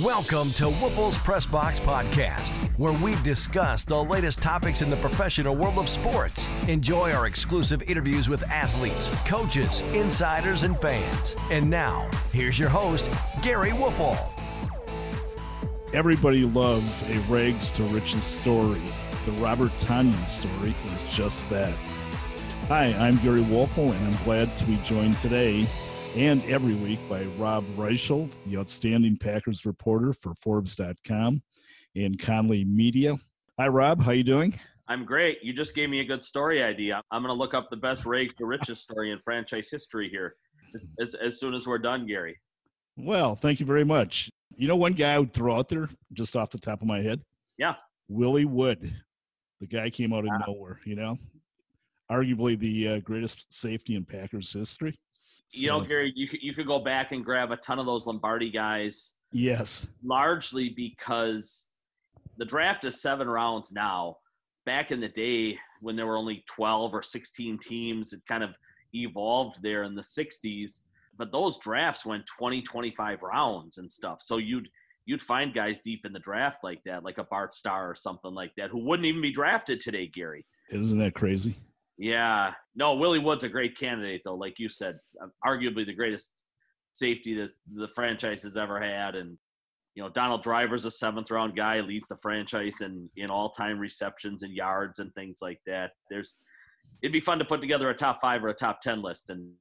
Welcome to Woelfel's Press Box Podcast, where we discuss the latest topics in the professional world of sports. Enjoy our exclusive interviews with athletes, coaches, insiders, and fans. And now, here's your host, Gary Woelfel. Everybody loves a rags to riches story. The Robert Tonyan story is just that. Hi, I'm Gary Woelfel, and I'm glad to be joined today and every week by Rob Reischel, the outstanding Packers reporter for Forbes.com and Conley Media. Hi, Rob. How you doing? I'm great. You just gave me a good story idea. I'm going to look up the best rake to riches story in franchise history here as, as, as soon as we're done, Gary. Well, thank you very much. You know, one guy I would throw out there just off the top of my head? Yeah. Willie Wood. The guy came out of nowhere, you know? Arguably the uh, greatest safety in Packers history you know, Gary, you could you could go back and grab a ton of those Lombardi guys. Yes. Largely because the draft is seven rounds now. Back in the day when there were only 12 or 16 teams, it kind of evolved there in the 60s. But those drafts went 20, 25 rounds and stuff. So you'd you'd find guys deep in the draft like that, like a Bart Starr or something like that, who wouldn't even be drafted today, Gary. Isn't that crazy? Yeah, no, Willie Wood's a great candidate though. Like you said, uh, arguably the greatest safety that the franchise has ever had, and you know Donald Driver's a seventh round guy, leads the franchise in in all time receptions and yards and things like that. There's it'd be fun to put together a top five or a top ten list and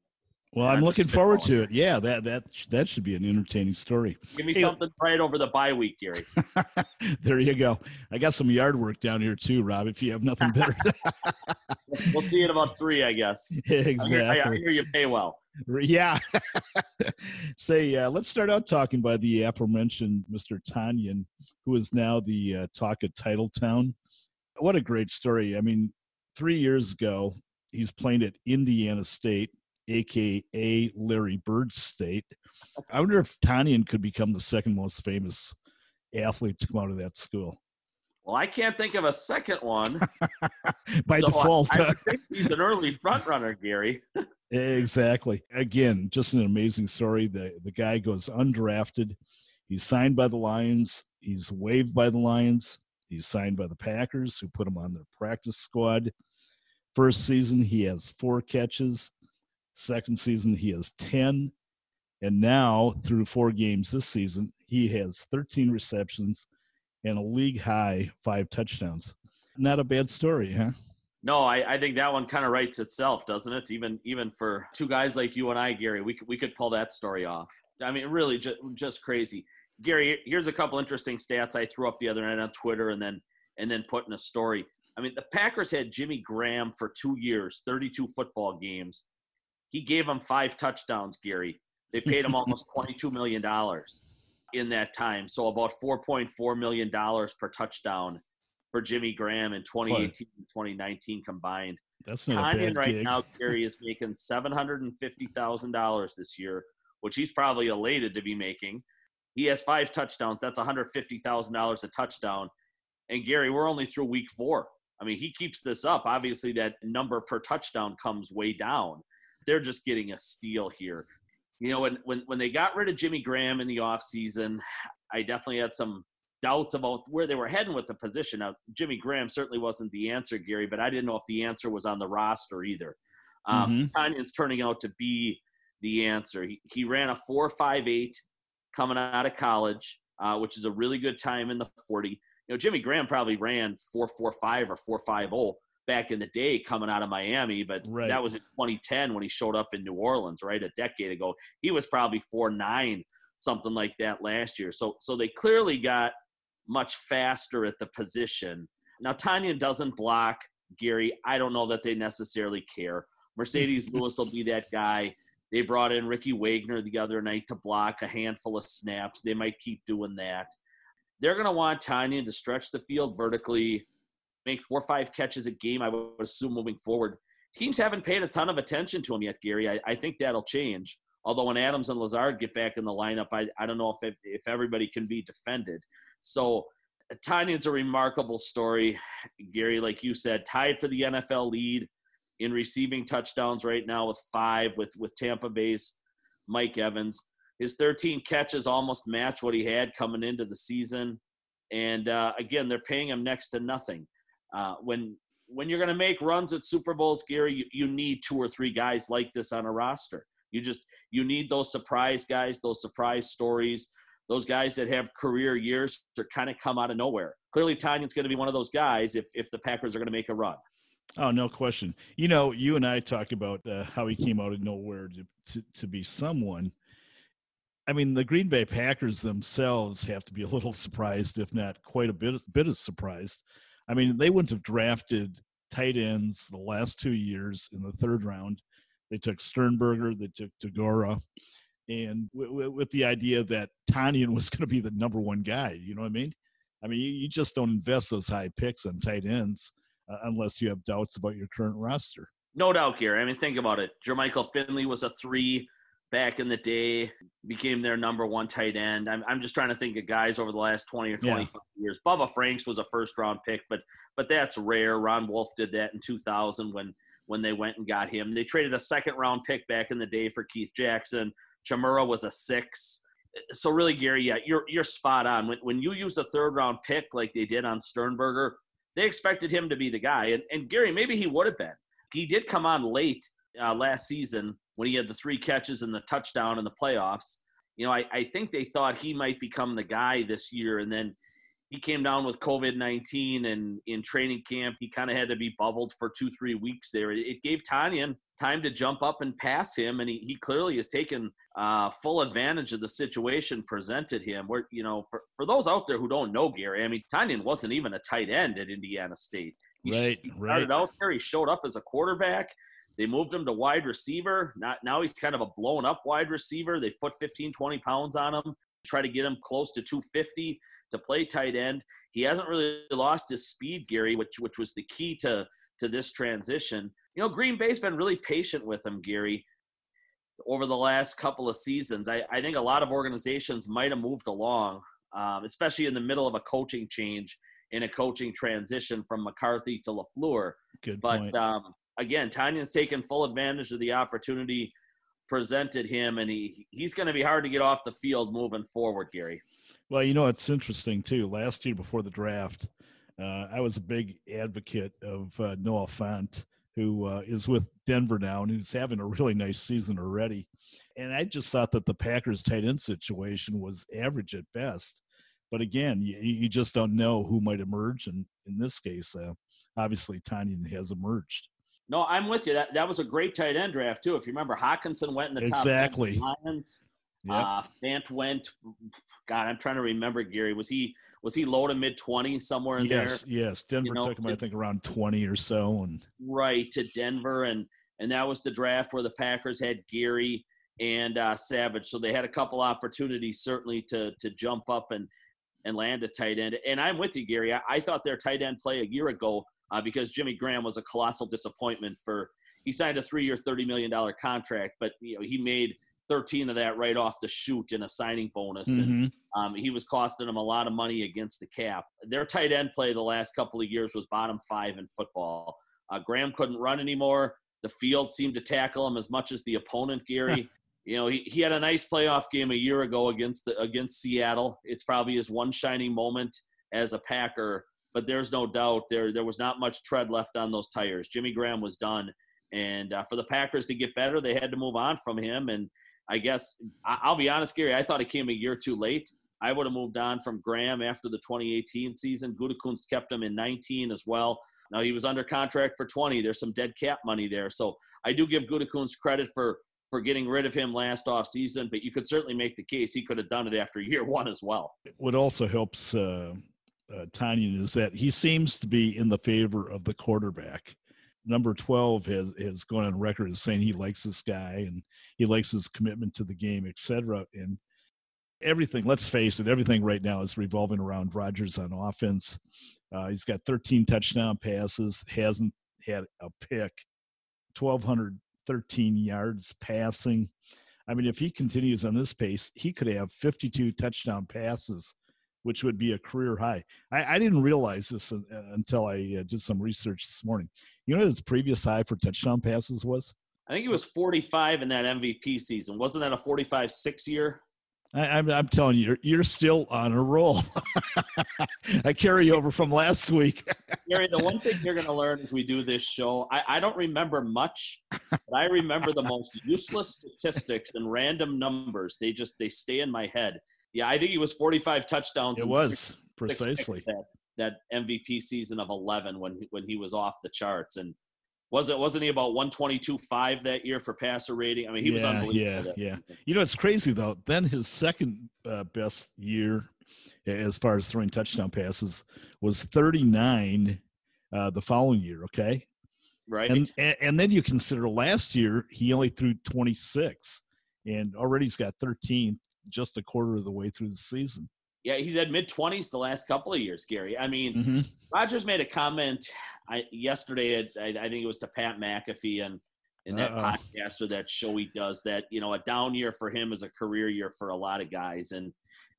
well, I'm looking forward to it. Yeah, that that that should be an entertaining story. Give me hey, something right over the bye week, Gary. there you go. I got some yard work down here too, Rob. If you have nothing better, we'll see in about three, I guess. Exactly. I hear, I hear you pay well. Yeah. Say, uh, let's start out talking by the aforementioned Mr. Tonyan, who is now the uh, talk of Titletown. What a great story! I mean, three years ago, he's playing at Indiana State aka Larry Bird State. I wonder if Tonyan could become the second most famous athlete to come out of that school. Well, I can't think of a second one. By so uh, default, I, I think he's an early front runner, Gary. exactly. Again, just an amazing story. The the guy goes undrafted. He's signed by the Lions. He's waived by the Lions. He's signed by the Packers, who put him on their practice squad. First season, he has four catches, Second season, he has 10. And now, through four games this season, he has 13 receptions and a league high five touchdowns. Not a bad story, huh? No, I, I think that one kind of writes itself, doesn't it? Even even for two guys like you and I, Gary, we could, we could pull that story off. I mean, really, just, just crazy. Gary, here's a couple interesting stats I threw up the other night on Twitter, and then and then put in a story. I mean, the Packers had Jimmy Graham for two years, 32 football games, he gave them five touchdowns, Gary. They paid him almost $22 million in that time. So about $4.4 million per touchdown for Jimmy Graham in 2018 and 2019 combined. That's not Tonyan right gig. now, Gary, is making $750,000 this year, which he's probably elated to be making. He has five touchdowns. That's $150,000 a touchdown. And Gary, we're only through week four. I mean, he keeps this up. Obviously, that number per touchdown comes way down they're just getting a steal here. You know, when when when they got rid of Jimmy Graham in the offseason, I definitely had some doubts about where they were heading with the position. Now, Jimmy Graham certainly wasn't the answer, Gary, but I didn't know if the answer was on the roster either. Um, mm-hmm. turning out to be the answer. He, he ran a 4.58 coming out of college, uh, which is a really good time in the 40. You know, Jimmy Graham probably ran 4.45 or 4.50 back in the day coming out of Miami, but right. that was in 2010 when he showed up in New Orleans, right? A decade ago. He was probably four nine, something like that last year. So so they clearly got much faster at the position. Now Tonyan doesn't block Gary. I don't know that they necessarily care. Marcedes Lewis will be that guy. They brought in Ricky Wagner the other night to block a handful of snaps. They might keep doing that. They're going to want Tonyan to stretch the field vertically, make four or five catches a game, I would assume moving forward. Teams haven't paid a ton of attention to him yet, Gary. I, I think that'll change. Although when Adams and Lazard get back in the lineup, I, I don't know if it, if everybody can be defended. So Tonyan's a remarkable story, Gary. Like you said, tied for the NFL lead in receiving touchdowns right now with five with with Tampa Bay's Mike Evans. His 13 catches almost match what he had coming into the season. And uh, again, they're paying him next to nothing. Uh, when when you're going to make runs at Super Bowls, Gary, you, you need two or three guys like this on a roster. You just you need those surprise guys, those surprise stories, those guys that have career years to kind of come out of nowhere. Clearly, Tonyan's going to be one of those guys if if the Packers are going to make a run. Oh, no question. You know, you and I talked about uh, how he came out of nowhere to, to, to be someone. I mean, the Green Bay Packers themselves have to be a little surprised, if not quite a bit, bit of surprised. I mean, they wouldn't have drafted tight ends the last two years in the third round. They took Sternberger, they took Deguara, and w- w- with the idea that Tonyan was going to be the number one guy. You know what I mean? I mean, you, you just don't invest those high picks on tight ends uh, unless you have doubts about your current roster. No doubt, Gary. I mean, think about it. Jermichael Finley was a three back in the day, became their number one tight end. I'm, I'm just trying to think of guys over the last 20 or 25 yeah. years. Bubba Franks was a first round pick, but but that's rare. Ron Wolf did that in 2000 when when they went and got him. They traded a second round pick back in the day for Keith Jackson. Chmura was a six. So really, Gary, yeah, you're you're spot on. When when you use a third round pick like they did on Sternberger, they expected him to be the guy. And, and Gary, maybe he would have been. He did come on late uh, last season when he had the three catches and the touchdown in the playoffs. You know, I, I think they thought he might become the guy this year. And then he came down with COVID 19 and in training camp, he kind of had to be bubbled for two, three weeks there. It gave Tonyan time to jump up and pass him. And he, he clearly has taken uh, full advantage of the situation presented him. Where, you know, for, for those out there who don't know Gary, I mean, Tonyan wasn't even a tight end at Indiana State. He right, started right. out there. He showed up as a quarterback. They moved him to wide receiver. Not, now he's kind of a blown up wide receiver. They've put 15, 20 pounds on him try to get him close to 250 to play tight end. He hasn't really lost his speed, Gary, which which was the key to to this transition. You know, Green Bay's been really patient with him, Gary, over the last couple of seasons. I, I think a lot of organizations might have moved along, um, especially in the middle of a coaching change in a coaching transition from McCarthy to LaFleur. Good but point. Um, again, Tonyan's taken full advantage of the opportunity presented him, and he he's going to be hard to get off the field moving forward, Gary. Well, you know it's interesting too. Last year before the draft, uh, I was a big advocate of uh, Noah Fant, who uh, is with Denver now and who's having a really nice season already. And I just thought that the Packers tight end situation was average at best. But again, you, you just don't know who might emerge, and in this case, uh, obviously Tonyan has emerged. No, I'm with you. That that was a great tight end draft too. If you remember, Hockenson went in the exactly. top Lions. Yep. Uh, Fant went. God, I'm trying to remember. Gary was he was he low to mid 20s somewhere in yes, there? Yes, yes. Denver you know, took him, I think, around 20 or so, and right to Denver, and and that was the draft where the Packers had Gary and uh, Savage, so they had a couple opportunities certainly to to jump up and and land a tight end. And I'm with you, Gary. I, I thought their tight end play a year ago uh, because Jimmy Graham was a colossal disappointment for. He signed a three-year, thirty million dollar contract, but you know he made 13 of that right off the shoot in a signing bonus, mm-hmm. and um, he was costing them a lot of money against the cap. Their tight end play the last couple of years was bottom five in football. Uh, Graham couldn't run anymore. The field seemed to tackle him as much as the opponent, Gary. you know, he, he had a nice playoff game a year ago against the, against Seattle. It's probably his one shining moment as a Packer but there's no doubt there there was not much tread left on those tires. Jimmy Graham was done, and uh, for the Packers to get better, they had to move on from him. And I guess I'll be honest, Gary, I thought it came a year too late. I would have moved on from Graham after the 2018 season. Gutekunst kept him in 19 as well. Now he was under contract for 20. There's some dead cap money there, so I do give Gutekunst credit for for getting rid of him last off season. But you could certainly make the case he could have done it after year one as well. What also helps uh, uh, Tonyan is that he seems to be in the favor of the quarterback. Number 12 has, has gone on record as saying he likes this guy and he likes his commitment to the game, etc. And everything, let's face it, everything right now is revolving around Rodgers on offense. Uh, he's got 13 touchdown passes, hasn't had a pick, 1,213 yards passing. I mean, if he continues on this pace, he could have 52 touchdown passes which would be a career high. I, I didn't realize this until I uh, did some research this morning. You know what his previous high for touchdown passes was? I think he was 45 in that MVP season. Wasn't that a 45 six year? I, am I'm, I'm telling you, you're, you're still on a roll. I carry over from last week. Gary, the one thing you're going to learn as we do this show, I, I don't remember much, but I remember the most useless statistics and random numbers. They just they stay in my head. Yeah, I think he was 45 touchdowns. It was six, precisely six that, that MVP season of 11 when he, when he was off the charts and was it wasn't he about 122.5 that year for passer rating? I mean, he yeah, was unbelievable. Yeah, yeah. You know, it's crazy though. Then his second uh, best year as far as throwing touchdown passes was 39 uh, the following year. Okay, right. And, and and then you consider last year he only threw 26, and already he's got 13 just a quarter of the way through the season. Yeah, he's had mid twenties the last couple of years, Gary. I mean, mm-hmm. Rodgers made a comment I, yesterday. I, I, think it was to Pat McAfee and in that Uh-oh. podcast or that show he does that. You know, a down year for him is a career year for a lot of guys, and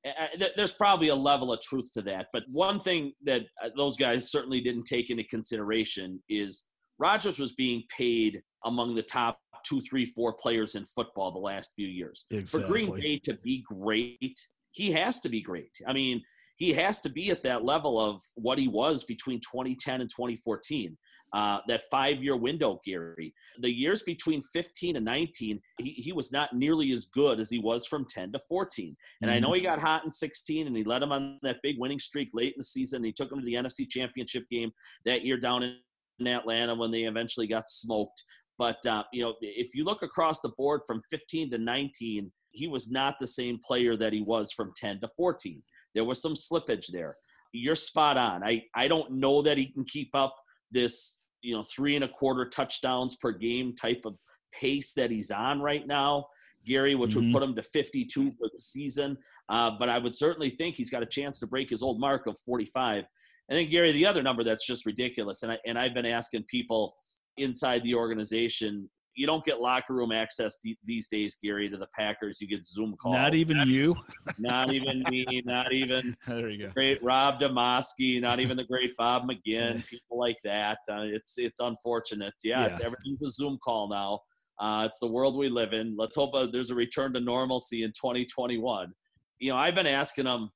uh, there's probably a level of truth to that. But one thing that uh, those guys certainly didn't take into consideration is Rodgers was being paid among the top two, three, four players in football the last few years. Exactly. For Green Bay to be great he has to be great. I mean, he has to be at that level of what he was between 2010 and 2014. Uh, that five year window, Gary. The years between 15 and 19, he, he was not nearly as good as he was from 10 to 14. And mm-hmm. I know he got hot in 16 and he led him on that big winning streak late in the season. He took him to the NFC Championship game that year down in Atlanta when they eventually got smoked. But, uh, you know, if you look across the board from 15 to 19, he was not the same player that he was from 10 to 14. There was some slippage there. You're spot on. I, I don't know that he can keep up this, you know, three and a quarter touchdowns per game type of pace that he's on right now, Gary, which mm-hmm. would put him to 52 for the season. Uh, but I would certainly think he's got a chance to break his old mark of 45. And then, Gary, the other number that's just ridiculous, and, I, and I've been asking people inside the organization you don't get locker room access d- these days, Gary, to the Packers. You get Zoom calls. Not even not, you. Not even me. Not even there you go. Great Rob Demovsky. Not even the great Bob McGinn. People like that. Uh, it's it's unfortunate. Yeah, yeah. It's, everything's a Zoom call now. Uh, it's the world we live in. Let's hope uh, there's a return to normalcy in 2021. You know, I've been asking them,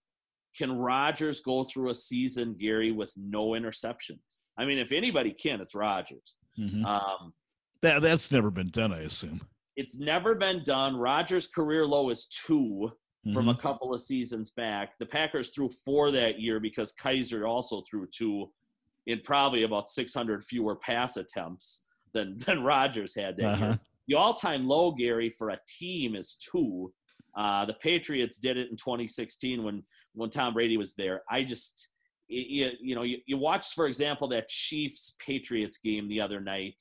can Rodgers go through a season, Gary, with no interceptions? I mean, if anybody can, it's Rodgers. Mm-hmm. Um, that that's never been done, I assume. It's never been done. Rodgers' career low is 2 mm-hmm. from a mm-hmm. couple of seasons back. The Packers threw four that year because Kizer also threw two in probably about 600 fewer pass attempts than than Rodgers had that uh-huh. year. The all-time low, Gary, for a team is two. Uh, the Patriots did it in 2016 when when Tom Brady was there. I just you, you know you, you watched for example that Chiefs Patriots game the other night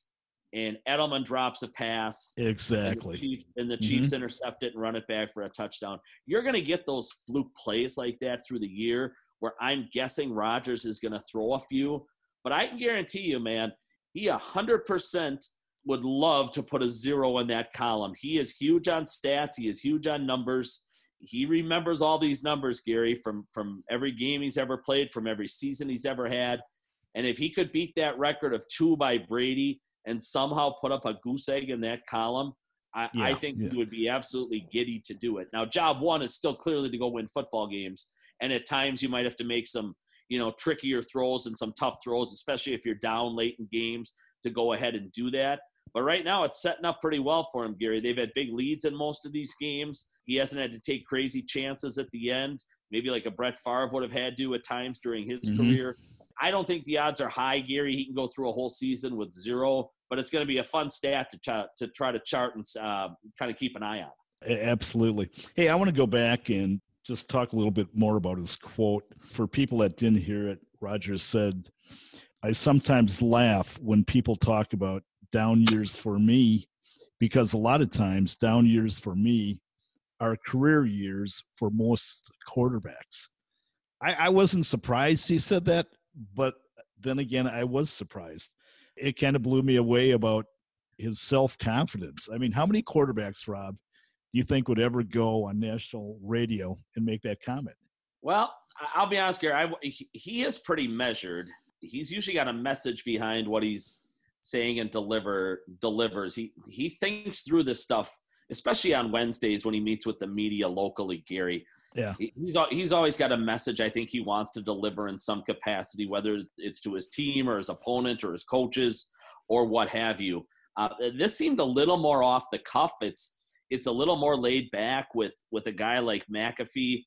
and Edelman drops a pass. Exactly. And the Chiefs, and the Chiefs mm-hmm. intercept it and run it back for a touchdown. You're going to get those fluke plays like that through the year where I'm guessing Rodgers is going to throw a few. But I can guarantee you, man, he 100% would love to put a zero in that column. He is huge on stats, he is huge on numbers. He remembers all these numbers, Gary, from, from every game he's ever played, from every season he's ever had. And if he could beat that record of two by Brady, and somehow put up a goose egg in that column, I, yeah, I think yeah. he would be absolutely giddy to do it. Now, job one is still clearly to go win football games, and at times you might have to make some, you know, trickier throws and some tough throws, especially if you're down late in games to go ahead and do that. But right now, it's setting up pretty well for him, Gary. They've had big leads in most of these games. He hasn't had to take crazy chances at the end, maybe like a Brett Favre would have had to at times during his mm-hmm. career. I don't think the odds are high, Gary. He can go through a whole season with zero but it's going to be a fun stat to try to, try to chart and uh, kind of keep an eye on. Absolutely. Hey, I want to go back and just talk a little bit more about his quote. For people that didn't hear it, Rodgers said, I sometimes laugh when people talk about down years for me because a lot of times down years for me are career years for most quarterbacks. I, I wasn't surprised he said that, but then again, I was surprised it kind of blew me away about his self confidence. I mean, how many quarterbacks, Rob, do you think would ever go on national radio and make that comment? Well, I'll be honest, Gary. I, he is pretty measured. He's usually got a message behind what he's saying and deliver delivers. He he thinks through this stuff especially on Wednesdays when he meets with the media locally, Gary. Yeah. He's, he's always got a message I think he wants to deliver in some capacity, whether it's to his team or his opponent or his coaches or what have you. Uh, this seemed a little more off the cuff. It's it's a little more laid back with with a guy like McAfee.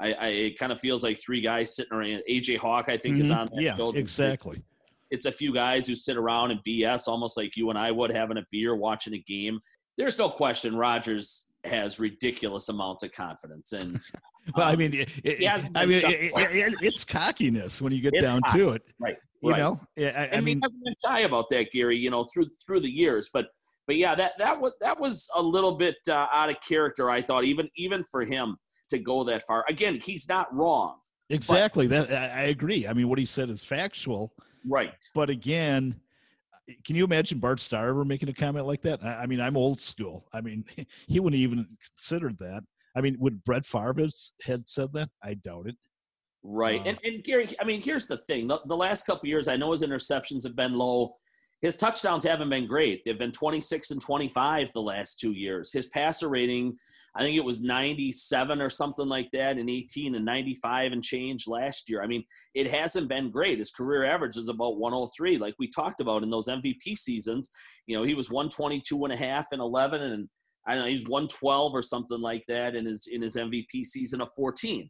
I, I it kind of feels like three guys sitting around. AJ Hawk, I think, mm-hmm. is on that yeah, show. exactly. It's a few guys who sit around and BS, almost like you and I would, having a beer, watching a game. There's no question Rodgers has ridiculous amounts of confidence, and well, um, I mean, it, it, I mean, it, it's cockiness when you get it's down cocky. to it, right? You right. know, I, I mean, hasn't been shy about that, Gary. You know, through through the years, but but yeah, that that was that was a little bit uh, out of character. I thought, even even for him to go that far. Again, he's not wrong. Exactly. But, that I agree. I mean, what he said is factual. Right. But again, can you imagine Bart Starr ever making a comment like that? I, I mean, I'm old school. I mean, he wouldn't even considered that. I mean, would Brett Favre had said that? I doubt it. Right. Uh, and, and Gary, I mean, here's the thing. The, the last couple years, I know his interceptions have been low his touchdowns haven't been great. They've been 26 and 25 the last two years. His passer rating, I think it was 97 or something like that in 18 and 95 and change last year. I mean, it hasn't been great. His career average is about 103, like we talked about in those MVP seasons. You know, he was 122 and a half and 11, and I don't know, he's 112 or something like that in his in his MVP season of 14.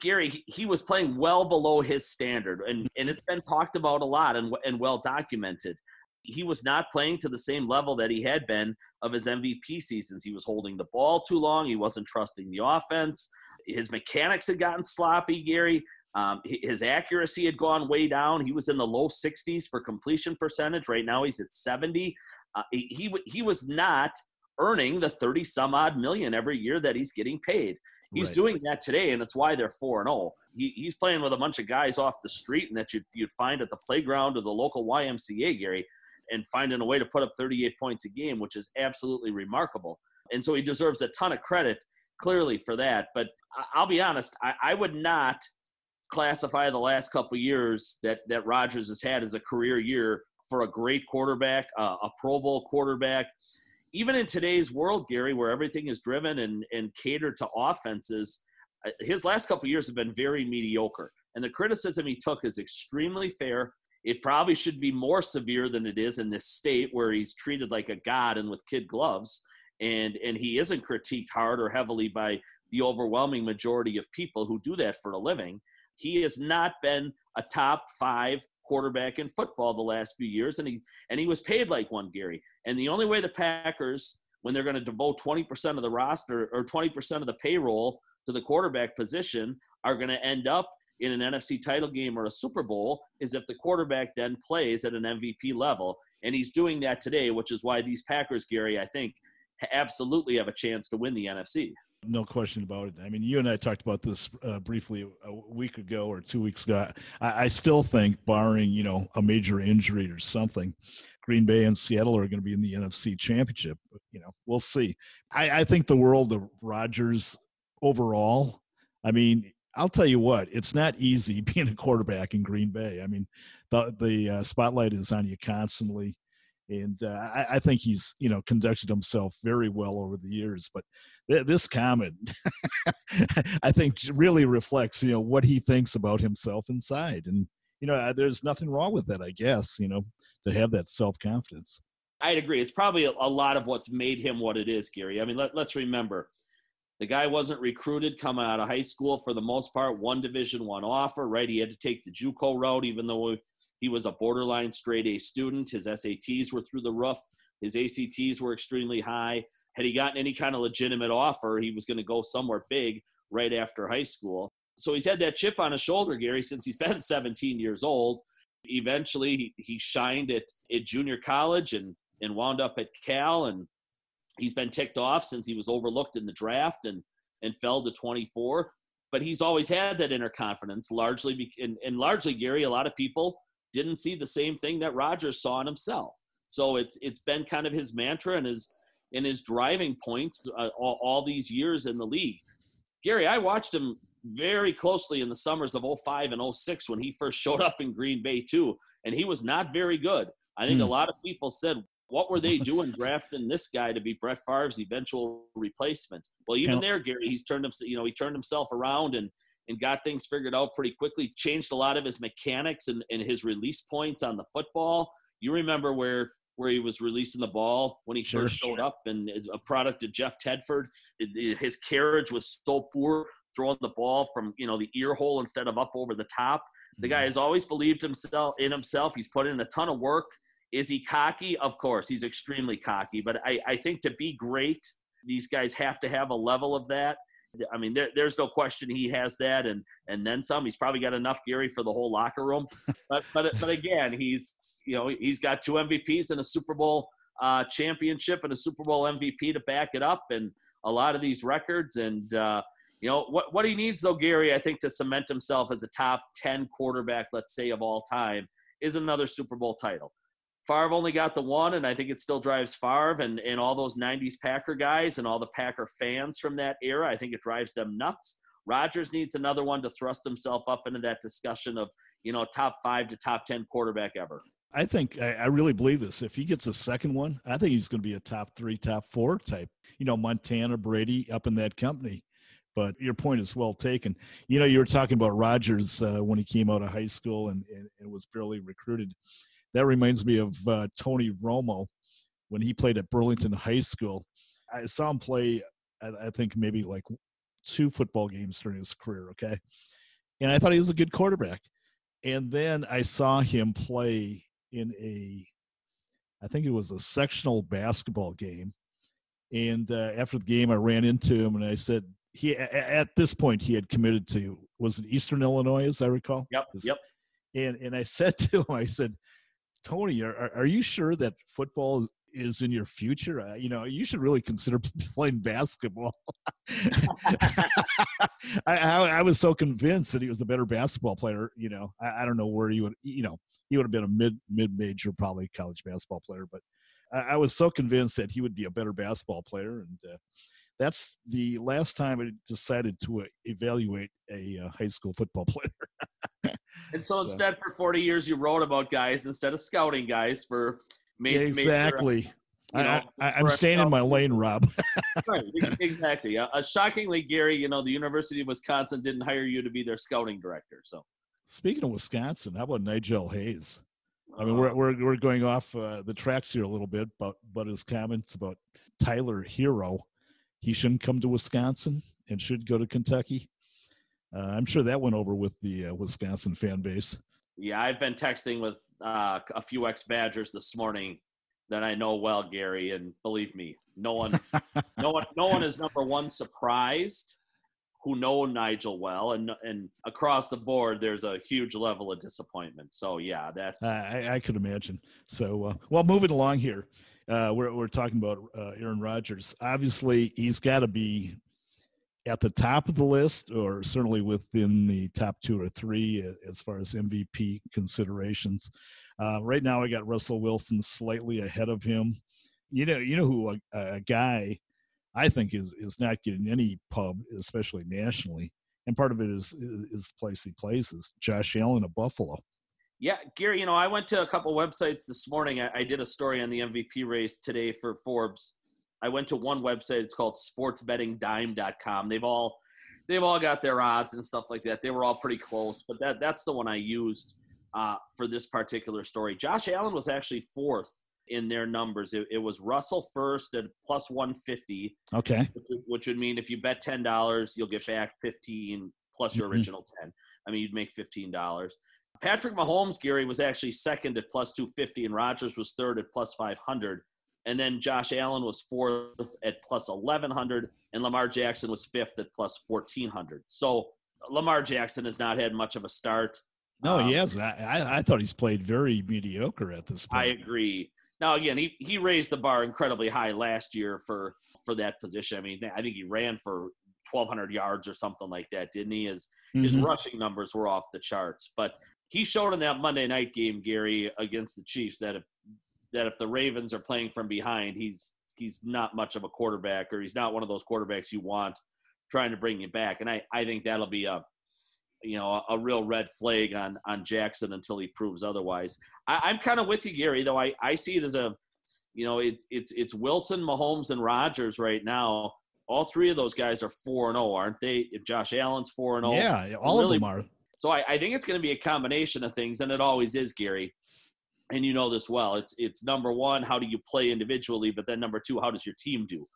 Gary, he was playing well below his standard, and, and it's been talked about a lot and, and well documented he was not playing to the same level that he had been of his MVP seasons. He was holding the ball too long. He wasn't trusting the offense. His mechanics had gotten sloppy, Gary. Um, his accuracy had gone way down. He was in the low 60s for completion percentage. Right now, he's at 70. Uh, he, he, he was not earning the 30 some odd million every year that he's getting paid. He's right. doing that today, and it's why they're 4 0. He, he's playing with a bunch of guys off the street and that you'd, you'd find at the playground or the local YMCA, Gary and finding a way to put up 38 points a game, which is absolutely remarkable. And so he deserves a ton of credit clearly for that. But I'll be honest, I, I would not classify the last couple years that that Rodgers has had as a career year for a great quarterback, uh, a Pro Bowl quarterback. Even in today's world, Gary, where everything is driven and, and catered to offenses, uh, his last couple years have been very mediocre. And the criticism he took is extremely fair. It probably should be more severe than it is in this state where he's treated like a god and with kid gloves, and and he isn't critiqued hard or heavily by the overwhelming majority of people who do that for a living. He has not been a top five quarterback in football the last few years, and he and he was paid like one, Gary. And the only way the Packers, when they're going to devote 20% of the roster or 20% of the payroll to the quarterback position, are going to end up in an NFC title game or a Super Bowl is if the quarterback then plays at an MVP level. And he's doing that today, which is why these Packers, Gary, I think, absolutely have a chance to win the NFC. No question about it. I mean, you and I talked about this uh, briefly a week ago or two weeks ago. I, I, still think, barring you know a major injury or something, Green Bay and Seattle are going to be in the NFC Championship. You know, we'll see. I, I think the world of Rodgers overall. I mean, I'll tell you what, it's not easy being a quarterback in Green Bay. I mean, the the uh, spotlight is on you constantly, and uh, I, I, think he's you know conducted himself very well over the years. But th- this comment, I think, really reflects you know what he thinks about himself inside, and you know, there's nothing wrong with that, I guess. You know, to have that self confidence. I'd agree. It's probably a, a lot of what's made him what it is, Gary. I mean, let, let's remember the guy wasn't recruited coming out of high school for the most part. One Division One offer, right? He had to take the JUCO route, even though he was a borderline straight A student. His SATs were through the roof. His ACTs were extremely high. Had he gotten any kind of legitimate offer, he was going to go somewhere big right after high school. So he's had that chip on his shoulder, Gary, since he's been 17 years old. Eventually, he, he shined at, at junior college and, and wound up at Cal and He's been ticked off since he was overlooked in the draft and and fell to 24. But he's always had that inner confidence, largely be, and, and largely Gary. A lot of people didn't see the same thing that Rodgers saw in himself. So it's it's been kind of his mantra and his and his driving points uh, all, all these years in the league. Gary, I watched him very closely in the summers of 05 and 06 when he first showed up in Green Bay too, and he was not very good. I think mm. a lot of people said, what were they doing drafting this guy to be Brett Favre's eventual replacement? Well, even there, Gary, he's turned himself, you know, he turned himself around and and got things figured out pretty quickly. Changed a lot of his mechanics and, and his release points on the football. You remember where where he was releasing the ball when he sure, first showed up, and is a product of Jeff Tedford. His carriage was so poor, throwing the ball from you know the ear hole instead of up over the top. The guy mm-hmm. has always believed himself in himself. He's put in a ton of work. Is he cocky? Of course, he's extremely cocky. But I, I think to be great, these guys have to have a level of that. I mean, there, there's no question he has that, and and then some. He's probably got enough Gary for the whole locker room. But but but again, he's you know he's got two MVPs and a Super Bowl uh, championship and a Super Bowl MVP to back it up, and a lot of these records. And uh, you know what what he needs though, Gary, I think to cement himself as a top ten quarterback, let's say of all time, is another Super Bowl title. Favre only got the one, and I think it still drives Favre and, and all those 90s Packer guys and all the Packer fans from that era. I think it drives them nuts. Rodgers needs another one to thrust himself up into that discussion of, you know, top five to top 10 quarterback ever. I think, I, really believe this. If he gets a second one, I think he's going to be a top three, top four type, you know, Montana, Brady up in that company. But your point is well taken. You know, you were talking about Rodgers uh, when he came out of high school and, and, and was barely recruited that reminds me of uh, Tony Romo when he played at Burlington High School. I saw him play, I, I think maybe like two football games during his career. Okay, and I thought he was a good quarterback. And then I saw him play in a, I think it was a sectional basketball game. And uh, after the game, I ran into him and I said, he at this point he had committed to was it Eastern Illinois, as I recall. Yep. Yep. And and I said to him, I said, Tony, are, are you sure that football is in your future? Uh, you know, you should really consider playing basketball. I, I, I, was so convinced that he was a better basketball player. You know, I, I don't know where he would, you know, he would have been a mid mid major, probably college basketball player, but I, I, was so convinced that he would be a better basketball player. And uh, that's the last time I decided to uh, evaluate a uh, high school football player. and so, so, instead, for 40 years, you wrote about guys instead of scouting guys for major, exactly. Major, you know, I, am staying in my lane, Rob. right, exactly. Uh, shockingly, Gary, you know, the University of Wisconsin didn't hire you to be their scouting director. So, speaking of Wisconsin, how about Nigel Hayes? I mean, we're uh, we're, we're going off uh, the tracks here a little bit, but but his comments about Tyler Herro he shouldn't come to Wisconsin and should go to Kentucky. Uh, I'm sure that went over with the uh, Wisconsin fan base. Yeah, I've been texting with uh, a few ex Badgers this morning that I know well, Gary, and believe me, no one, no one, no one is number one surprised who know Nigel well, and and across the board, there's a huge level of disappointment. So yeah, that's I, I could imagine. So uh, well, moving along here uh, we're, we're talking about uh, Aaron Rodgers. Obviously, he's got to be at the top of the list, or certainly within the top two or three as far as MVP considerations. Uh, right now, I got Russell Wilson slightly ahead of him. You know, you know who a, a guy I think is is not getting any pub, especially nationally, and part of it is is the place he plays is Josh Allen of Buffalo. Yeah, Gary, you know, I went to a couple websites this morning. I, I, did a story on the MVP race today for Forbes. I went to one website, it's called sportsbettingdime.com. They've all they've all got their odds and stuff like that. They were all pretty close, but that that's the one I used uh, for this particular story. Josh Allen was actually fourth in their numbers. It, it was Russell first at plus 150. Okay. Which, which, would mean if you bet $10, you'll get back 15 plus your mm-hmm. original 10. I mean, you'd make $15. Patrick Mahomes, Gary, was actually second at plus 250, and Rodgers was third at plus 500. And then Josh Allen was fourth at plus 1100, and Lamar Jackson was fifth at plus 1400. So Lamar Jackson has not had much of a start. No, um, he hasn't. I, I thought he's played very mediocre at this point. I agree. Now, again, he, he raised the bar incredibly high last year for for that position. I mean, I think he ran for 1,200 yards or something like that, didn't he? His mm-hmm. his rushing numbers were off the charts, but he showed in that Monday night game, Gary, against the Chiefs, that if that if the Ravens are playing from behind, he's he's not much of a quarterback, or he's not one of those quarterbacks you want trying to bring you back. And I, I think that'll be a you know a, real red flag on on Jackson until he proves otherwise. I, am kind of with you, Gary, though. I, I see it as a you know, it, it's it's Wilson, Mahomes, and Rodgers right now. All three of those guys are four and zero, oh, aren't they? If Josh Allen's four and zero, oh, yeah, all really, of them are. So I, I think it's going to be a combination of things, and it always is, Gary. And you know this well. It's it's number one, how do you play individually, but then number two, how does your team do?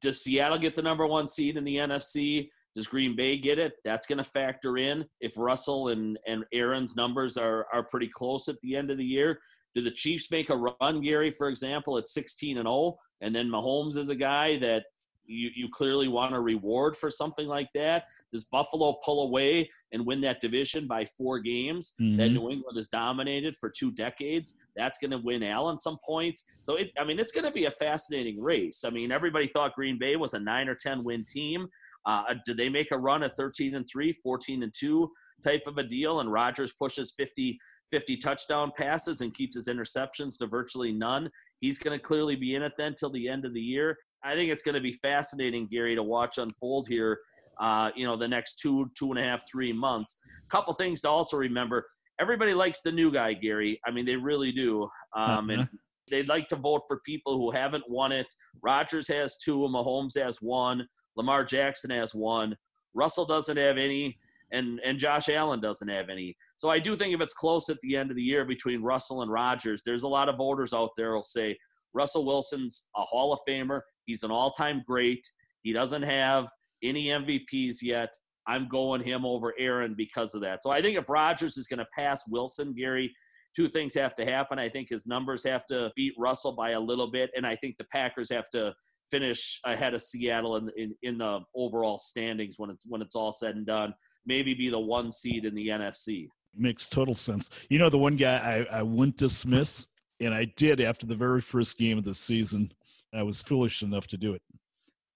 Does Seattle get the number one seed in the NFC? Does Green Bay get it? That's going to factor in if Russell and, and Aaron's numbers are, are pretty close at the end of the year. Do the Chiefs make a run, Gary, for example, at 16 and 0, and then Mahomes is a guy that you, you clearly want a reward for something like that? Does Buffalo pull away and win that division by four games mm-hmm. that New England has dominated for two decades? That's going to win Allen some points. So, it, I mean, it's going to be a fascinating race. I mean, everybody thought Green Bay was a nine or 10 win team. Uh, did they make a run at 13 and 3, 14 and 2 type of a deal? And Rodgers pushes 50, 50 touchdown passes and keeps his interceptions to virtually none. He's going to clearly be in it then till the end of the year. I think it's going to be fascinating, Gary, to watch unfold here. Uh, you know, the next two, two and a half, three months. A couple things to also remember: everybody likes the new guy, Gary. I mean, they really do. Um, uh-huh. And they'd like to vote for people who haven't won it. Rodgers has two, Mahomes has one. Lamar Jackson has one. Russell doesn't have any, and and Josh Allen doesn't have any. So I do think if it's close at the end of the year between Russell and Rodgers, there's a lot of voters out there who'll say Russell Wilson's a Hall of Famer. He's an all-time great. He doesn't have any MVPs yet. I'm going him over Aaron because of that. So I think if Rodgers is going to pass Wilson, Gary, two things have to happen. I think his numbers have to beat Russell by a little bit, and I think the Packers have to finish ahead of Seattle in, in, in the overall standings when it's when it's all said and done. Maybe be the one seed in the NFC. Makes total sense. You know, the one guy I, I wouldn't dismiss, and I did after the very first game of the season. I was foolish enough to do it.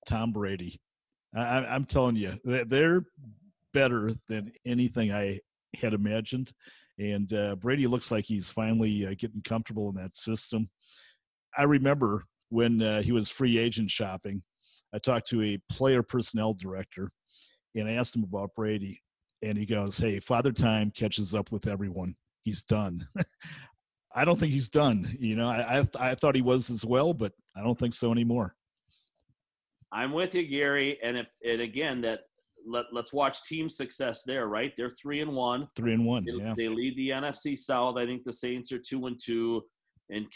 Tom Brady. I, I'm telling you, they're better than anything I had imagined. And uh, Brady looks like he's finally uh, getting comfortable in that system. I remember when uh, he was free agent shopping, I talked to a player personnel director and I asked him about Brady. And he goes, Hey, Father Time catches up with everyone. He's done. I don't think he's done. You know, I, I, I thought he was as well, but I don't think so anymore. I'm with you, Gary. And if and again that let, let's watch team success there, right? They're three and one. Three and one. They, yeah. they lead the NFC South. I think the Saints are two and two. And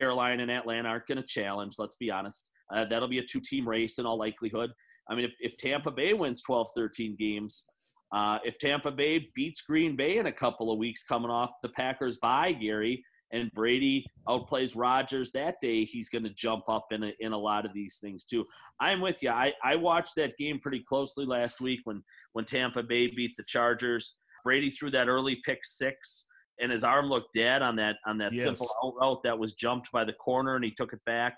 Carolina and Atlanta aren't going to challenge. Let's be honest. Uh, that'll be a two-team race in all likelihood. I mean, if, if Tampa Bay wins 12, 13 games, uh, if Tampa Bay beats Green Bay in a couple of weeks coming off the Packers bye, Gary, and Brady outplays Rodgers that day, he's going to jump up in a, in a lot of these things too. I'm with you. I, I watched that game pretty closely last week when, when Tampa Bay beat the Chargers. Brady threw that early pick six and his arm looked dead on that on that yes. simple out route that was jumped by the corner and he took it back.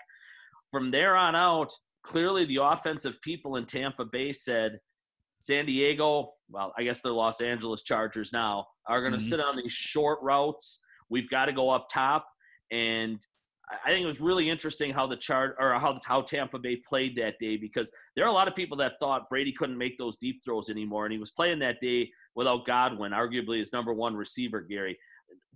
From there on out, clearly the offensive people in Tampa Bay said San Diego, well, I guess they're Los Angeles Chargers now, are going to mm-hmm. sit on these short routes. We've got to go up top and I think it was really interesting how the chart or how how Tampa Bay played that day because there are a lot of people that thought Brady couldn't make those deep throws anymore, and he was playing that day without Godwin, arguably his number one receiver, Gary.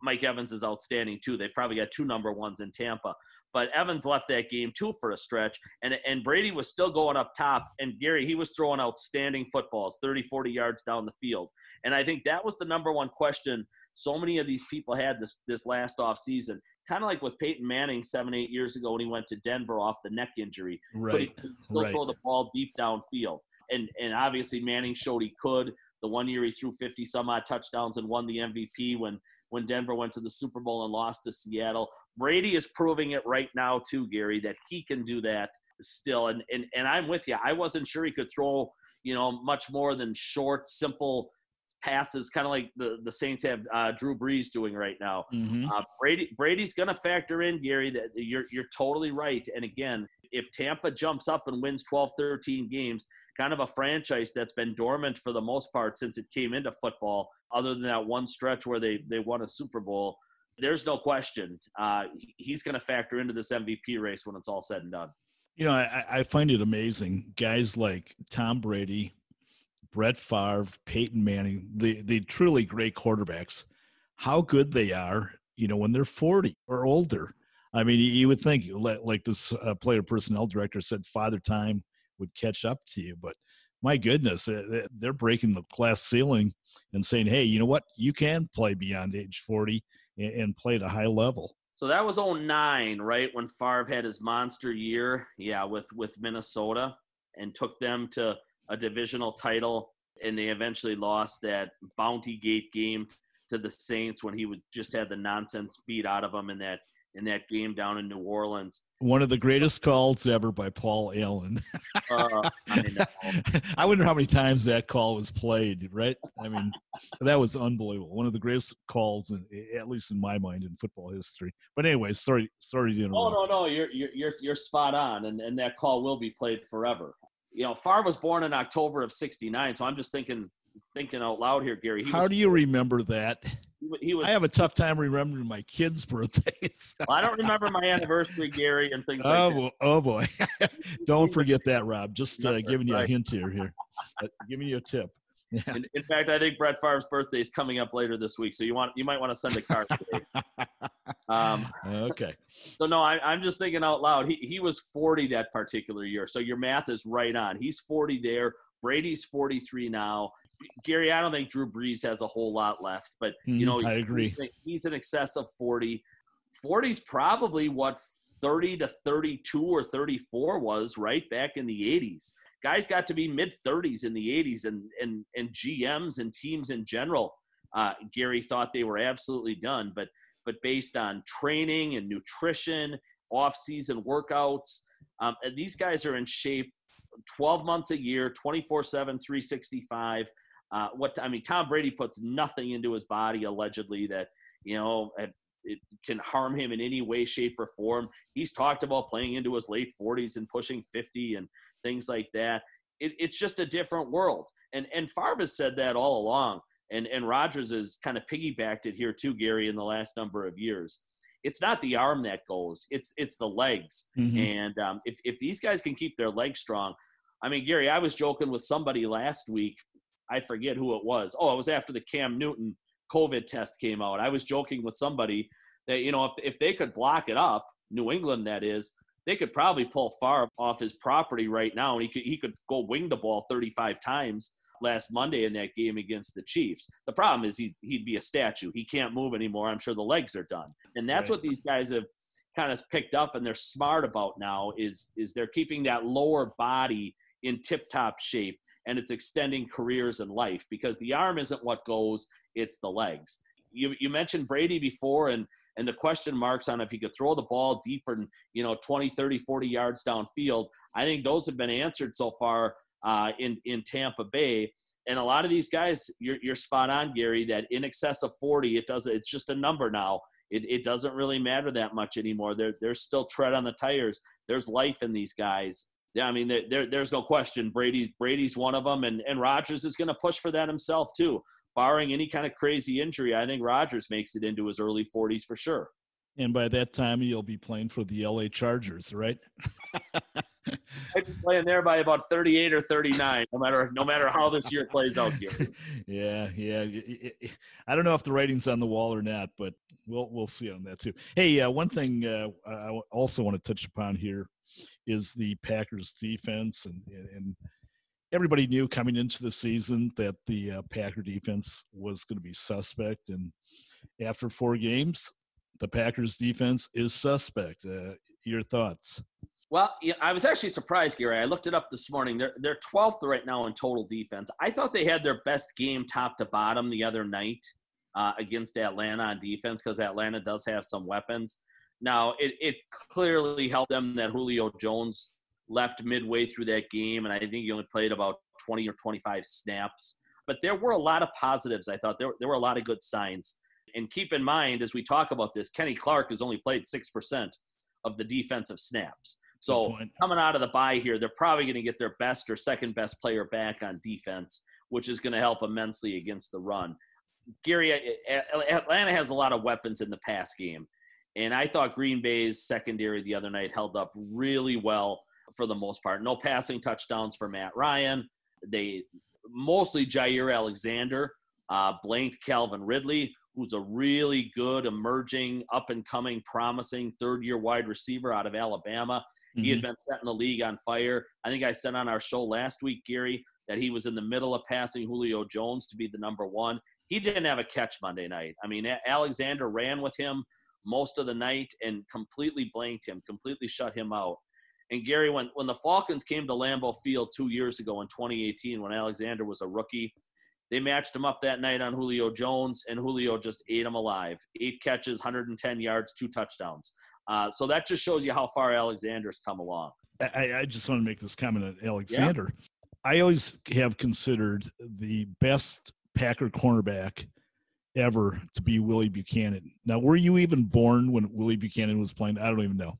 Mike Evans is outstanding too. They've probably got two number ones in Tampa. But Evans left that game too for a stretch, and, and Brady was still going up top. And Gary, he was throwing outstanding footballs, 30, 40 yards down the field. And I think that was the number one question so many of these people had this, this last off season. Kind of like with Peyton Manning seven, eight years ago when he went to Denver off the neck injury. Right. But he could still right. throw the ball deep downfield. And, and obviously Manning showed he could. The one year he threw 50 some odd touchdowns and won the MVP when when Denver went to the Super Bowl and lost to Seattle. Brady is proving it right now too, Gary, that he can do that still. And and and I'm with you. I wasn't sure he could throw, you know, much more than short, simple passes, kind of like the, the Saints have uh, Drew Brees doing right now. Mm-hmm. Uh, Brady Brady's going to factor in, Gary. That you're you're totally right. And again, if Tampa jumps up and wins 12, 13 games, kind of a franchise that's been dormant for the most part since it came into football, other than that one stretch where they, they won a Super Bowl. There's no question uh, he's going to factor into this MVP race when it's all said and done. You know, I, I find it amazing. Guys like Tom Brady, Brett Favre, Peyton Manning, the, the truly great quarterbacks, how good they are, you know, when they're 40 or older. I mean, you would think, like this uh, player personnel director said, father time would catch up to you. But my goodness, they're breaking the glass ceiling and saying, hey, you know what? You can play beyond age 40 and play at a high level. So that was 09, right? When Favre had his monster year, yeah, with, with Minnesota and took them to a divisional title. And they eventually lost that Bounty Gate game to the Saints when he would just had the nonsense beat out of them in that in that game down in New Orleans. One of the greatest calls ever by Paul Allen. uh, I, I, wonder how many times that call was played, right? I mean, that was unbelievable. One of the greatest calls, in, at least in my mind, in football history. But anyway, sorry, sorry to interrupt. Oh no, no, you're you're you're spot on, and and that call will be played forever. You know, Favre was born in October of '69, so I'm just thinking thinking out loud here, Gary. How was, do you remember that? He, was, I have a tough time remembering my kids' birthdays. well, I don't remember my anniversary, Gary, and things oh, like that. Oh boy! don't forget that, Rob. Just uh, giving you a hint here. Here, uh, giving you a tip. Yeah. In, in, fact, I think Brett Favre's birthday is coming up later this week, so you want you might want to send a card. um, okay. So no, I, I'm just thinking out loud. He he was 40 that particular year, so your math is right on. He's 40 there. Brady's 43 now. Gary, I don't think Drew Brees has a whole lot left, but you know, mm, I agree. He's in excess of 40. 40 is probably what 30 to 32 or 34 was right back in the 80s. Guys got to be mid 30s in the 80s, and and and GMs and teams in general. Uh, Gary thought they were absolutely done, but but based on training and nutrition, off-season workouts, um, and these guys are in shape 12 months a year, 24 7, 365. Uh, what I mean, Tom Brady puts nothing into his body allegedly that you know it can harm him in any way, shape, or form. He's talked about playing into his late 40s and pushing 50 and things like that. It, it's just a different world, and and Favre has said that all along, and and Rodgers has kind of piggybacked it here too, Gary, in the last number of years. It's not the arm that goes; it's it's the legs. Mm-hmm. And um, if if these guys can keep their legs strong, I mean, Gary, I was joking with somebody last week I forget who it was. Oh, it was after the Cam Newton COVID test came out. I was joking with somebody that, you know, if, if they could block it up, New England, that is, they could probably pull Favre off his property right now, and he could he could go wing the ball 35 times last Monday in that game against the Chiefs. The problem is he he'd be a statue. He can't move anymore. I'm sure the legs are done, and that's right. what these guys have kind of picked up and they're smart about now is is they're keeping that lower body in tip top shape and it's extending careers and life because the arm isn't what goes, it's the legs. You, you mentioned Brady before and and the question marks on if he could throw the ball deeper and you know 20 30 40 yards downfield. I think those have been answered so far uh, in in tampa bay. And a lot of these guys you're, you're spot on gary that in excess of 40 it does it's just a number now. It, it doesn't really matter that much anymore. There, there's still tread on the tires. There's life in these guys yeah, I mean, there, there's no question. Brady, Brady's one of them, and and Rodgers is going to push for that himself too. Barring any kind of crazy injury, I think Rodgers makes it into his early 40s for sure. And by that time, you'll be playing for the LA Chargers, right? I'd be playing there by about 38 or 39, no matter no matter how this year plays out here. Yeah, yeah. I don't know if the writing's on the wall or not, but we'll we'll see on that too. Hey, uh, one thing uh, I also want to touch upon here is the Packers defense, and and everybody knew coming into the season that the uh, Packer defense was going to be suspect, and after four games, the Packers defense is suspect. Uh, your thoughts? Well, yeah, I was actually surprised, Gary. I looked it up this morning. They're they're 12th right now in total defense. I thought they had their best game top to bottom the other night uh, against Atlanta on defense because Atlanta does have some weapons. Now, it, it clearly helped them that Julio Jones left midway through that game, and I think he only played about 20 or 25 snaps. But there were a lot of positives, I thought. There, there were a lot of good signs. And keep in mind, as we talk about this, Kenny Clark has only played 6% of the defensive snaps. So coming out of the bye here, they're probably going to get their best or second best player back on defense, which is going to help immensely against the run. Gary, Atlanta has a lot of weapons in the pass game. And I thought Green Bay's secondary the other night held up really well for the most part. No passing touchdowns for Matt Ryan. They mostly Jaire Alexander uh, blanked Calvin Ridley, who's a really good, emerging, up and coming, promising third year wide receiver out of Alabama. Mm-hmm. He had mm-hmm. been setting the league on fire. I think I said on our show last week, Gary, that he was in the middle of passing Julio Jones to be the number one. He didn't have a catch Monday night. I mean, Alexander ran with him most of the night and completely blanked him, completely shut him out. And Gary, when, when the Falcons came to Lambeau Field two years ago in 2018, when Alexander was a rookie, they matched him up that night on Julio Jones, and Julio just ate him alive. Eight catches, 110 yards, two touchdowns. Uh, so that just shows you how far Alexander's come along. I, I just want to make this comment on Alexander. Yeah. I always have considered the best Packer cornerback ever to be Willie Buchanon. Now, were you even born when Willie Buchanon was playing? I don't even know.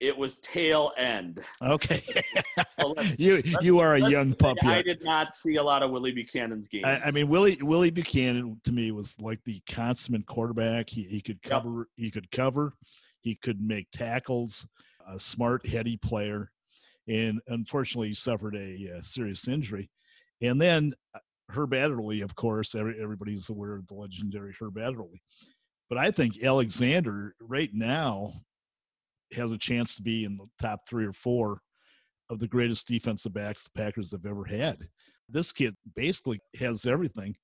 It was tail end. Okay, well, you you are a young pup. I did not see a lot of Willie Buchanon's games. I, I, mean, Willie Willie Buchanon to me was like the consummate quarterback. He he could cover. Yep. He could cover. He could make tackles. A smart, heady player, and unfortunately, he suffered a, a serious injury. And then uh, Herb Adderley, of course, every, everybody's aware of the legendary Herb Adderley. But I think Alexander right now has a chance to be in the top three or four of the greatest defensive backs the Packers have ever had. This kid basically has everything.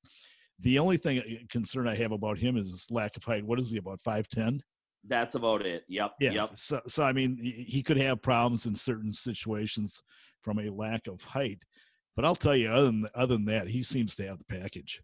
The only thing uh, concern I have about him is his lack of height. What is he about five ten? That's about it. Yep. Yeah. Yep. So, so I mean, he could have problems in certain situations from a lack of height. But I'll tell you, other than other than that, he seems to have the package.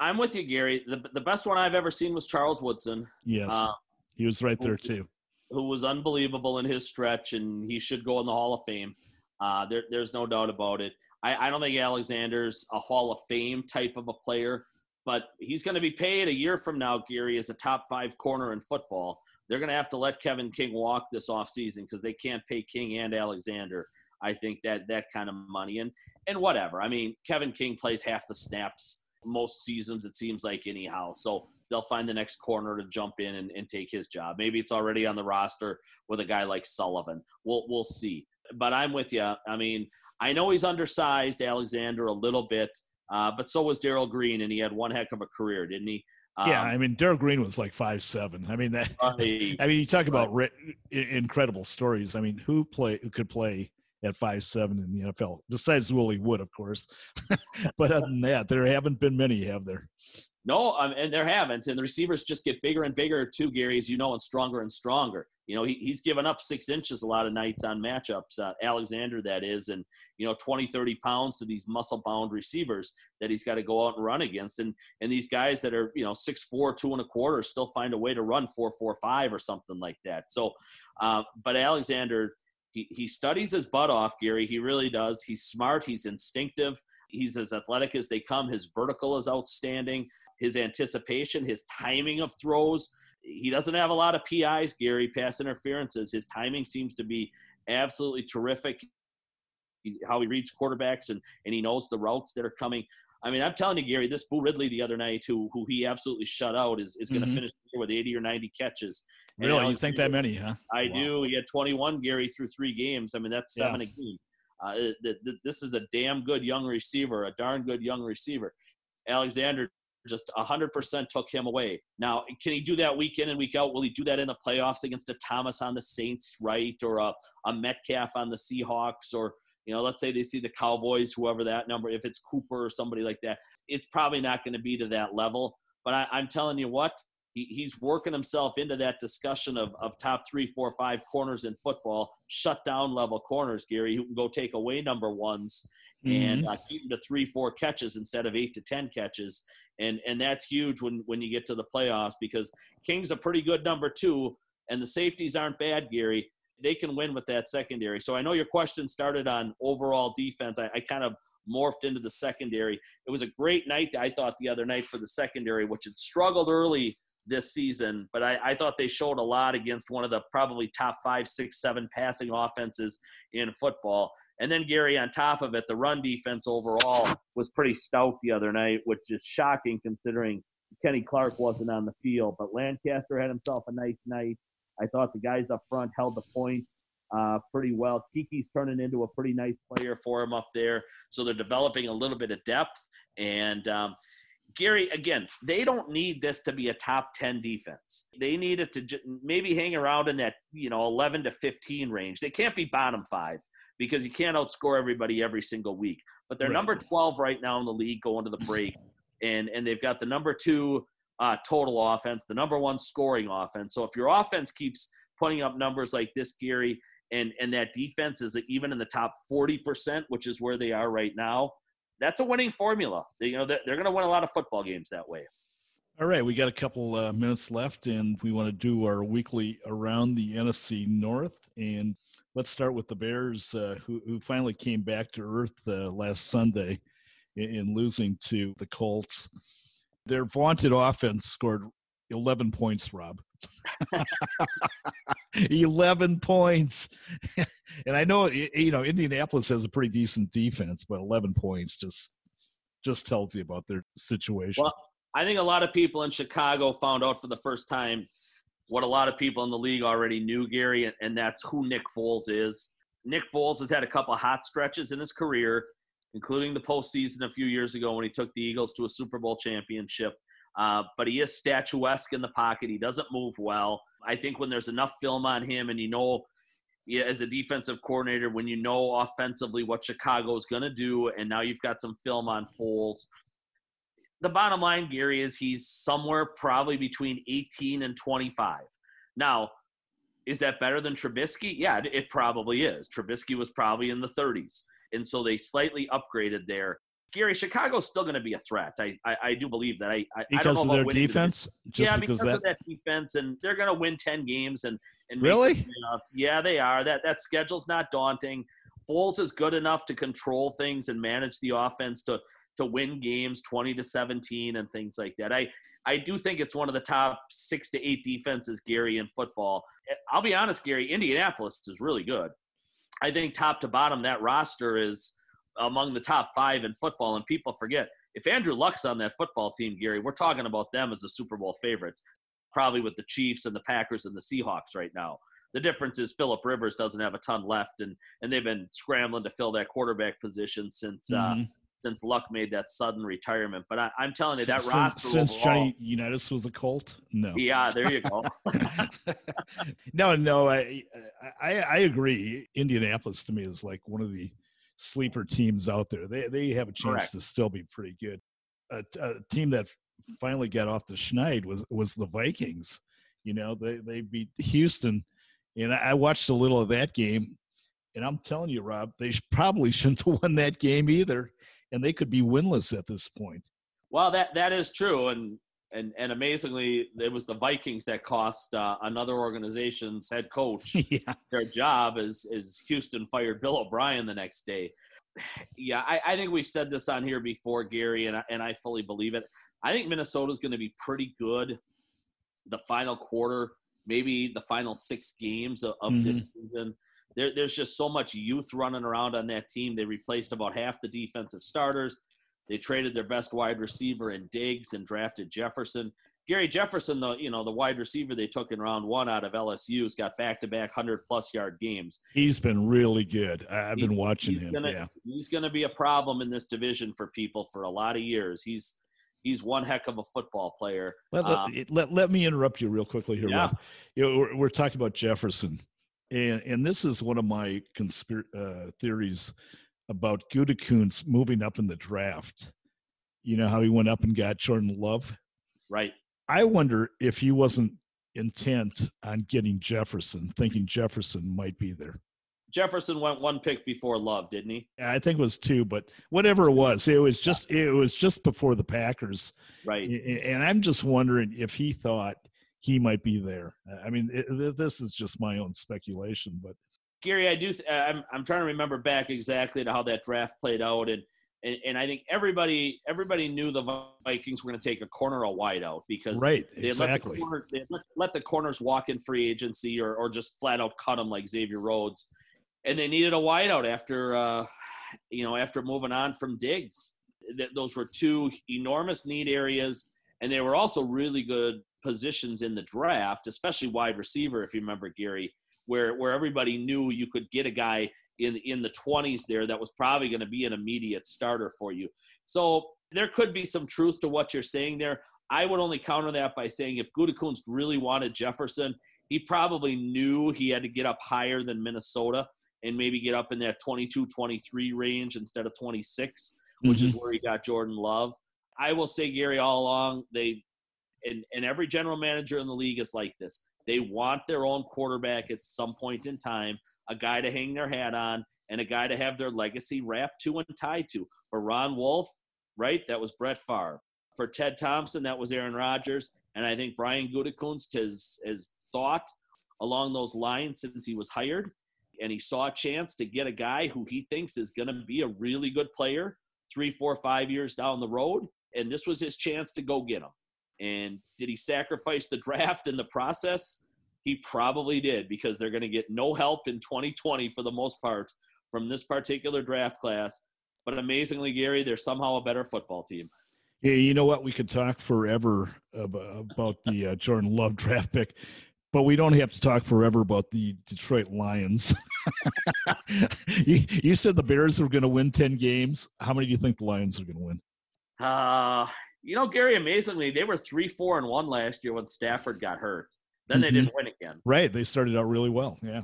I'm with you, Gary. The the best one I've ever seen was Charles Woodson. Yes, uh, he was right there too who was unbelievable in his stretch, and he should go in the Hall of Fame. Uh, there, there's no doubt about it. I, I don't think Alexander's a Hall of Fame type of a player, but he's going to be paid a year from now, Gary, as a top five corner in football. They're going to have to let Kevin King walk this offseason because they can't pay King and Alexander. I think that that kind of money and and whatever. I mean, Kevin King plays half the snaps most seasons. It seems like anyhow. So they'll find the next corner to jump in and, and take his job. Maybe it's already on the roster with a guy like Sullivan. We'll we'll see. But I'm with you. I mean, I know he's undersized, Alexander, a little bit, uh, but so was Darrell Green, and he had one heck of a career, didn't he? Um, yeah, I mean Darrell Green was like five seven. I mean that. Right, I mean you talk about right. incredible stories. I mean who play who could play at five seven in the NFL besides Willie Wood, of course. but other than that, there haven't been many, have there? No, um, and there haven't. And the receivers just get bigger and bigger too, Gary, as you know, and stronger and stronger. You know, he, he's given up six inches a lot of nights on matchups, uh, Alexander, that is, and, you know, 20, 30 pounds to these muscle bound receivers that he's got to go out and run against. And and these guys that are, you know, six four, two and a quarter still find a way to run four four five or something like that. So, uh, but Alexander, he, he studies his butt off, Gary. He really does. He's smart. He's instinctive. He's as athletic as they come. His vertical is outstanding his anticipation, his timing of throws. He doesn't have a lot of PIs, Gary, pass interferences. His timing seems to be absolutely terrific. how he reads quarterbacks and, and he knows the routes that are coming. I mean, I'm telling you, Gary, this Boo Ridley the other night, who who he absolutely shut out, is, is going to mm-hmm. finish with 80 or 90 catches. Really, you think that many, huh? I wow. do. He had 21, Gary, through three games. I mean, that's seven yeah. a game. Uh, this is a damn good young receiver, a darn good young receiver. Alexander just 100% took him away. Now, can he do that week in and week out? Will he do that in the playoffs against a Thomas on the Saints, right? Or a, a Metcalf on the Seahawks? Or, you know, let's say they see the Cowboys, whoever that number, if it's Cooper or somebody like that, it's probably not going to be to that level. But I, am telling you what, he, he's working himself into that discussion of, of top three, four, five corners in football, shut down level corners, Gary, who can go take away number ones mm-hmm. and uh, keep him to three, four catches instead of eight to ten catches, and and that's huge when when you get to the playoffs because King's a pretty good number two, and the safeties aren't bad, Gary. They can win with that secondary. So I know your question started on overall defense. I, I kind of morphed into the secondary. It was a great night, I thought, the other night for the secondary, which had struggled early this season, but I, I, thought they showed a lot against one of the probably top five, six, seven passing offenses in football. And then Gary, on top of it, the run defense overall was pretty stout the other night, which is shocking considering Kenny Clark wasn't on the field. But Lancaster had himself a nice night. I thought the guys up front held the point uh, pretty well. Keke's turning into a pretty nice player for him up there. So they're developing a little bit of depth. And um, Gary, again, they don't need this to be a top 10 defense. They need it to j- maybe hang around in that, you know, 11 to 15 range. They can't be bottom five because you can't outscore everybody every single week. But they're right. number 12 right now in the league going to the break. And, and they've got the number two uh, total offense, the number one scoring offense. So if your offense keeps putting up numbers like this, Gary, and, and that defense is even in the top 40%, which is where they are right now, that's a winning formula. They, you know, they're, they're going to win a lot of football games that way. All right, we got a couple uh, minutes left, and we want to do our weekly around the NFC North. And let's start with the Bears, uh, who, who finally came back to earth uh, last Sunday in, in losing to the Colts. Their vaunted offense scored 11 points, Rob. 11 points. and I know you know Indianapolis has a pretty decent defense, but 11 points just just tells you about their situation. Well, I think a lot of people in Chicago found out for the first time what a lot of people in the league already knew, Gary, and that's who Nick Foles is. Nick Foles has had a couple hot stretches in his career, including the postseason a few years ago when he took the Eagles to a Super Bowl championship. Uh, but he is statuesque in the pocket. He doesn't move well. I think when there's enough film on him and you know, as a defensive coordinator, when you know offensively what Chicago is going to do, and now you've got some film on Foles. The bottom line, Gary, is he's somewhere probably between 18 and 25. Now, is that better than Trubisky? Yeah, it probably is. Trubisky was probably in the 30s. And so they slightly upgraded there. Gary, Chicago's still going to be a threat. I, I, I do believe that. I, I because I of their defense. Just yeah, because, because of that defense, and they're going to win ten games and and really, yeah, they are. That that schedule's not daunting. Foles is good enough to control things and manage the offense to to win games twenty to seventeen and things like that. I I do think it's one of the top six to eight defenses, Gary, in football. Eh, I'll be honest, Gary. Indianapolis is really good. I think top to bottom that roster is among the top five in football. And people forget if Andrew Luck's on that football team, Gary, we're talking about them as a Super Bowl favorite, probably with the Chiefs and the Packers and the Seahawks right now. The difference is Philip Rivers doesn't have a ton left, and and they've been scrambling to fill that quarterback position since. Uh, mm-hmm. Uh, since Luck made that sudden retirement, but I, am telling you that since, roster since overall, Johnny Unitas was a Colt, no. Yeah, there you go. no, no, I, I I agree. Indianapolis to me is like one of the sleeper teams out there. They they have a chance Correct. to still be pretty good. A, a, team that finally got off the schneid was was the Vikings. You know, they they beat Houston, and I watched a little of that game, and I'm telling you, Rob, they probably shouldn't have won that game either, and they could be winless at this point. Well, that that is true, and and and amazingly, it was the Vikings that cost uh, another organization's head coach yeah. their job as as Houston fired Bill O'Brien the next day. Yeah, I, I think we've said this on here before, Gary, and I, and I fully believe it. I think Minnesota's going to be pretty good the final quarter, maybe the final six games of, of mm-hmm. this season. There, there's just so much youth running around on that team. They replaced about half the defensive starters. They traded their best wide receiver in Diggs and drafted Jefferson. Gary Jefferson, the you know the wide receiver they took in round one out of LSU's got back to back hundred plus yard games. He's been really good. I've been watching him. Gonna, yeah, he's going to be a problem in this division for people for a lot of years. He's he's one heck of a football player. Let, um, let, let, let, me interrupt you real quickly here, yeah. Rob. You know, we're, we're, talking about Jefferson, and and this is one of my conspiracy uh, theories about Gutekunst moving up in the draft. You know how he went up and got Jordan Love? Right. I wonder if he wasn't intent on getting Jefferson, thinking Jefferson might be there. Jefferson went one pick before Love, didn't he? Yeah, I think it was two, but whatever it was, it was just it was just before the Packers. Right. And I'm just wondering if he thought he might be there. I mean, it, this is just my own speculation, but Gary, I do. I'm I'm trying to remember back exactly to how that draft played out, and and, and I think everybody everybody knew the Vikings were going to take a corner or wide out because right they exactly let the, corner, they let, let the corners walk in free agency or or just flat out cut them like Xavier Rhodes, and they needed a wideout after uh, you know after moving on from Diggs. Those were two enormous need areas, and they were also really good positions in the draft, especially wide receiver. If you remember, Gary where where everybody knew you could get a guy in in the 20s there that was probably going to be an immediate starter for you. So there could be some truth to what you're saying there. I would only counter that by saying if Gutekunst really wanted Jefferson, he probably knew he had to get up higher than Minnesota and maybe get up in that 22 23 range instead of 26, which mm-hmm. is where he got Jordan Love. I will say, Gary, all along, they and, and every general manager in the league is like this. They want their own quarterback at some point in time, a guy to hang their hat on, and a guy to have their legacy wrapped to and tied to. For Ron Wolf, right, that was Brett Favre. For Ted Thompson, that was Aaron Rodgers. And I think Brian Gutekunst has, has thought along those lines since he was hired. And he saw a chance to get a guy who he thinks is going to be a really good player three, four, five years down the road. And this was his chance to go get him. And did he sacrifice the draft in the process? He probably did because they're going to get no help in 2020 for the most part from this particular draft class. But amazingly, Gary, they're somehow a better football team. Yeah, you know what? We could talk forever about the uh, Jordan Love draft pick, but we don't have to talk forever about the Detroit Lions. you, you, said the Bears were going to win 10 games. How many do you think the Lions are going to win? Uh, you know, Gary, amazingly, they were 3 4 and 1 last year when Stafford got hurt. Then they mm-hmm. didn't win again. Right. They started out really well. Yeah.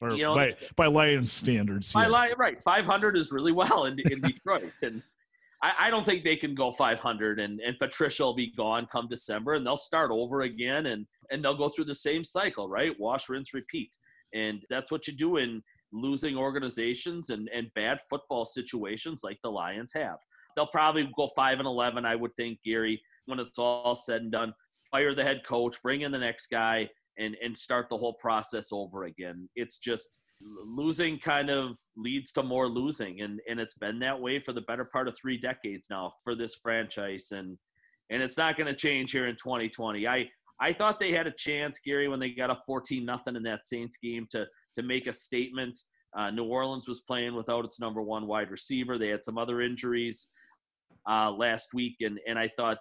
Or you know, by, by Lions standards. By yes. Lion, right. 500 is really well in, in Detroit. and I, I, don't think they can go 500 and, and Patricia will be gone come December and they'll start over again and, and they'll go through the same cycle, right? Wash, rinse, repeat. And that's what you do in losing organizations and, and bad football situations like the Lions have. They'll probably go 5 and 11, I would think, Gary, when it's all said and done. Fire the head coach, bring in the next guy, and and start the whole process over again. It's just losing kind of leads to more losing and and it's been that way for the better part of 3 decades now for this franchise and and it's not going to change here in 2020. I I thought they had a chance Gary when they got a 14 nothing in that Saints game to to make a statement. Uh, New Orleans was playing without its number one wide receiver. They had some other injuries uh, last week, and and I thought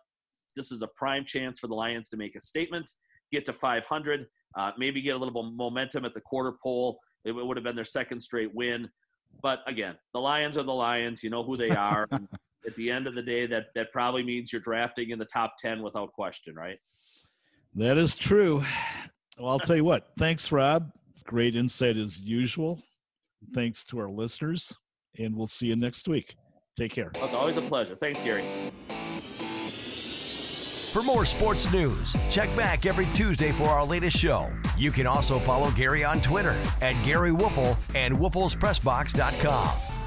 this is a prime chance for the Lions to make a statement get to 500, uh, maybe get a little bit momentum at the quarter pole. It would have been their second straight win. But again, the Lions are the Lions. You know who they are. at the end of the day, that that probably means you're drafting in the top 10 without question, right? That is true. Well, I'll tell you what. Thanks, Rob. Great insight as usual. Thanks to our listeners, and we'll see you next week. Take care. Well, it's always a pleasure. Thanks, Gary. For more sports news, check back every Tuesday for our latest show. You can also follow Gary on Twitter at Gary Woelfel and WoelfelsPressBox.com.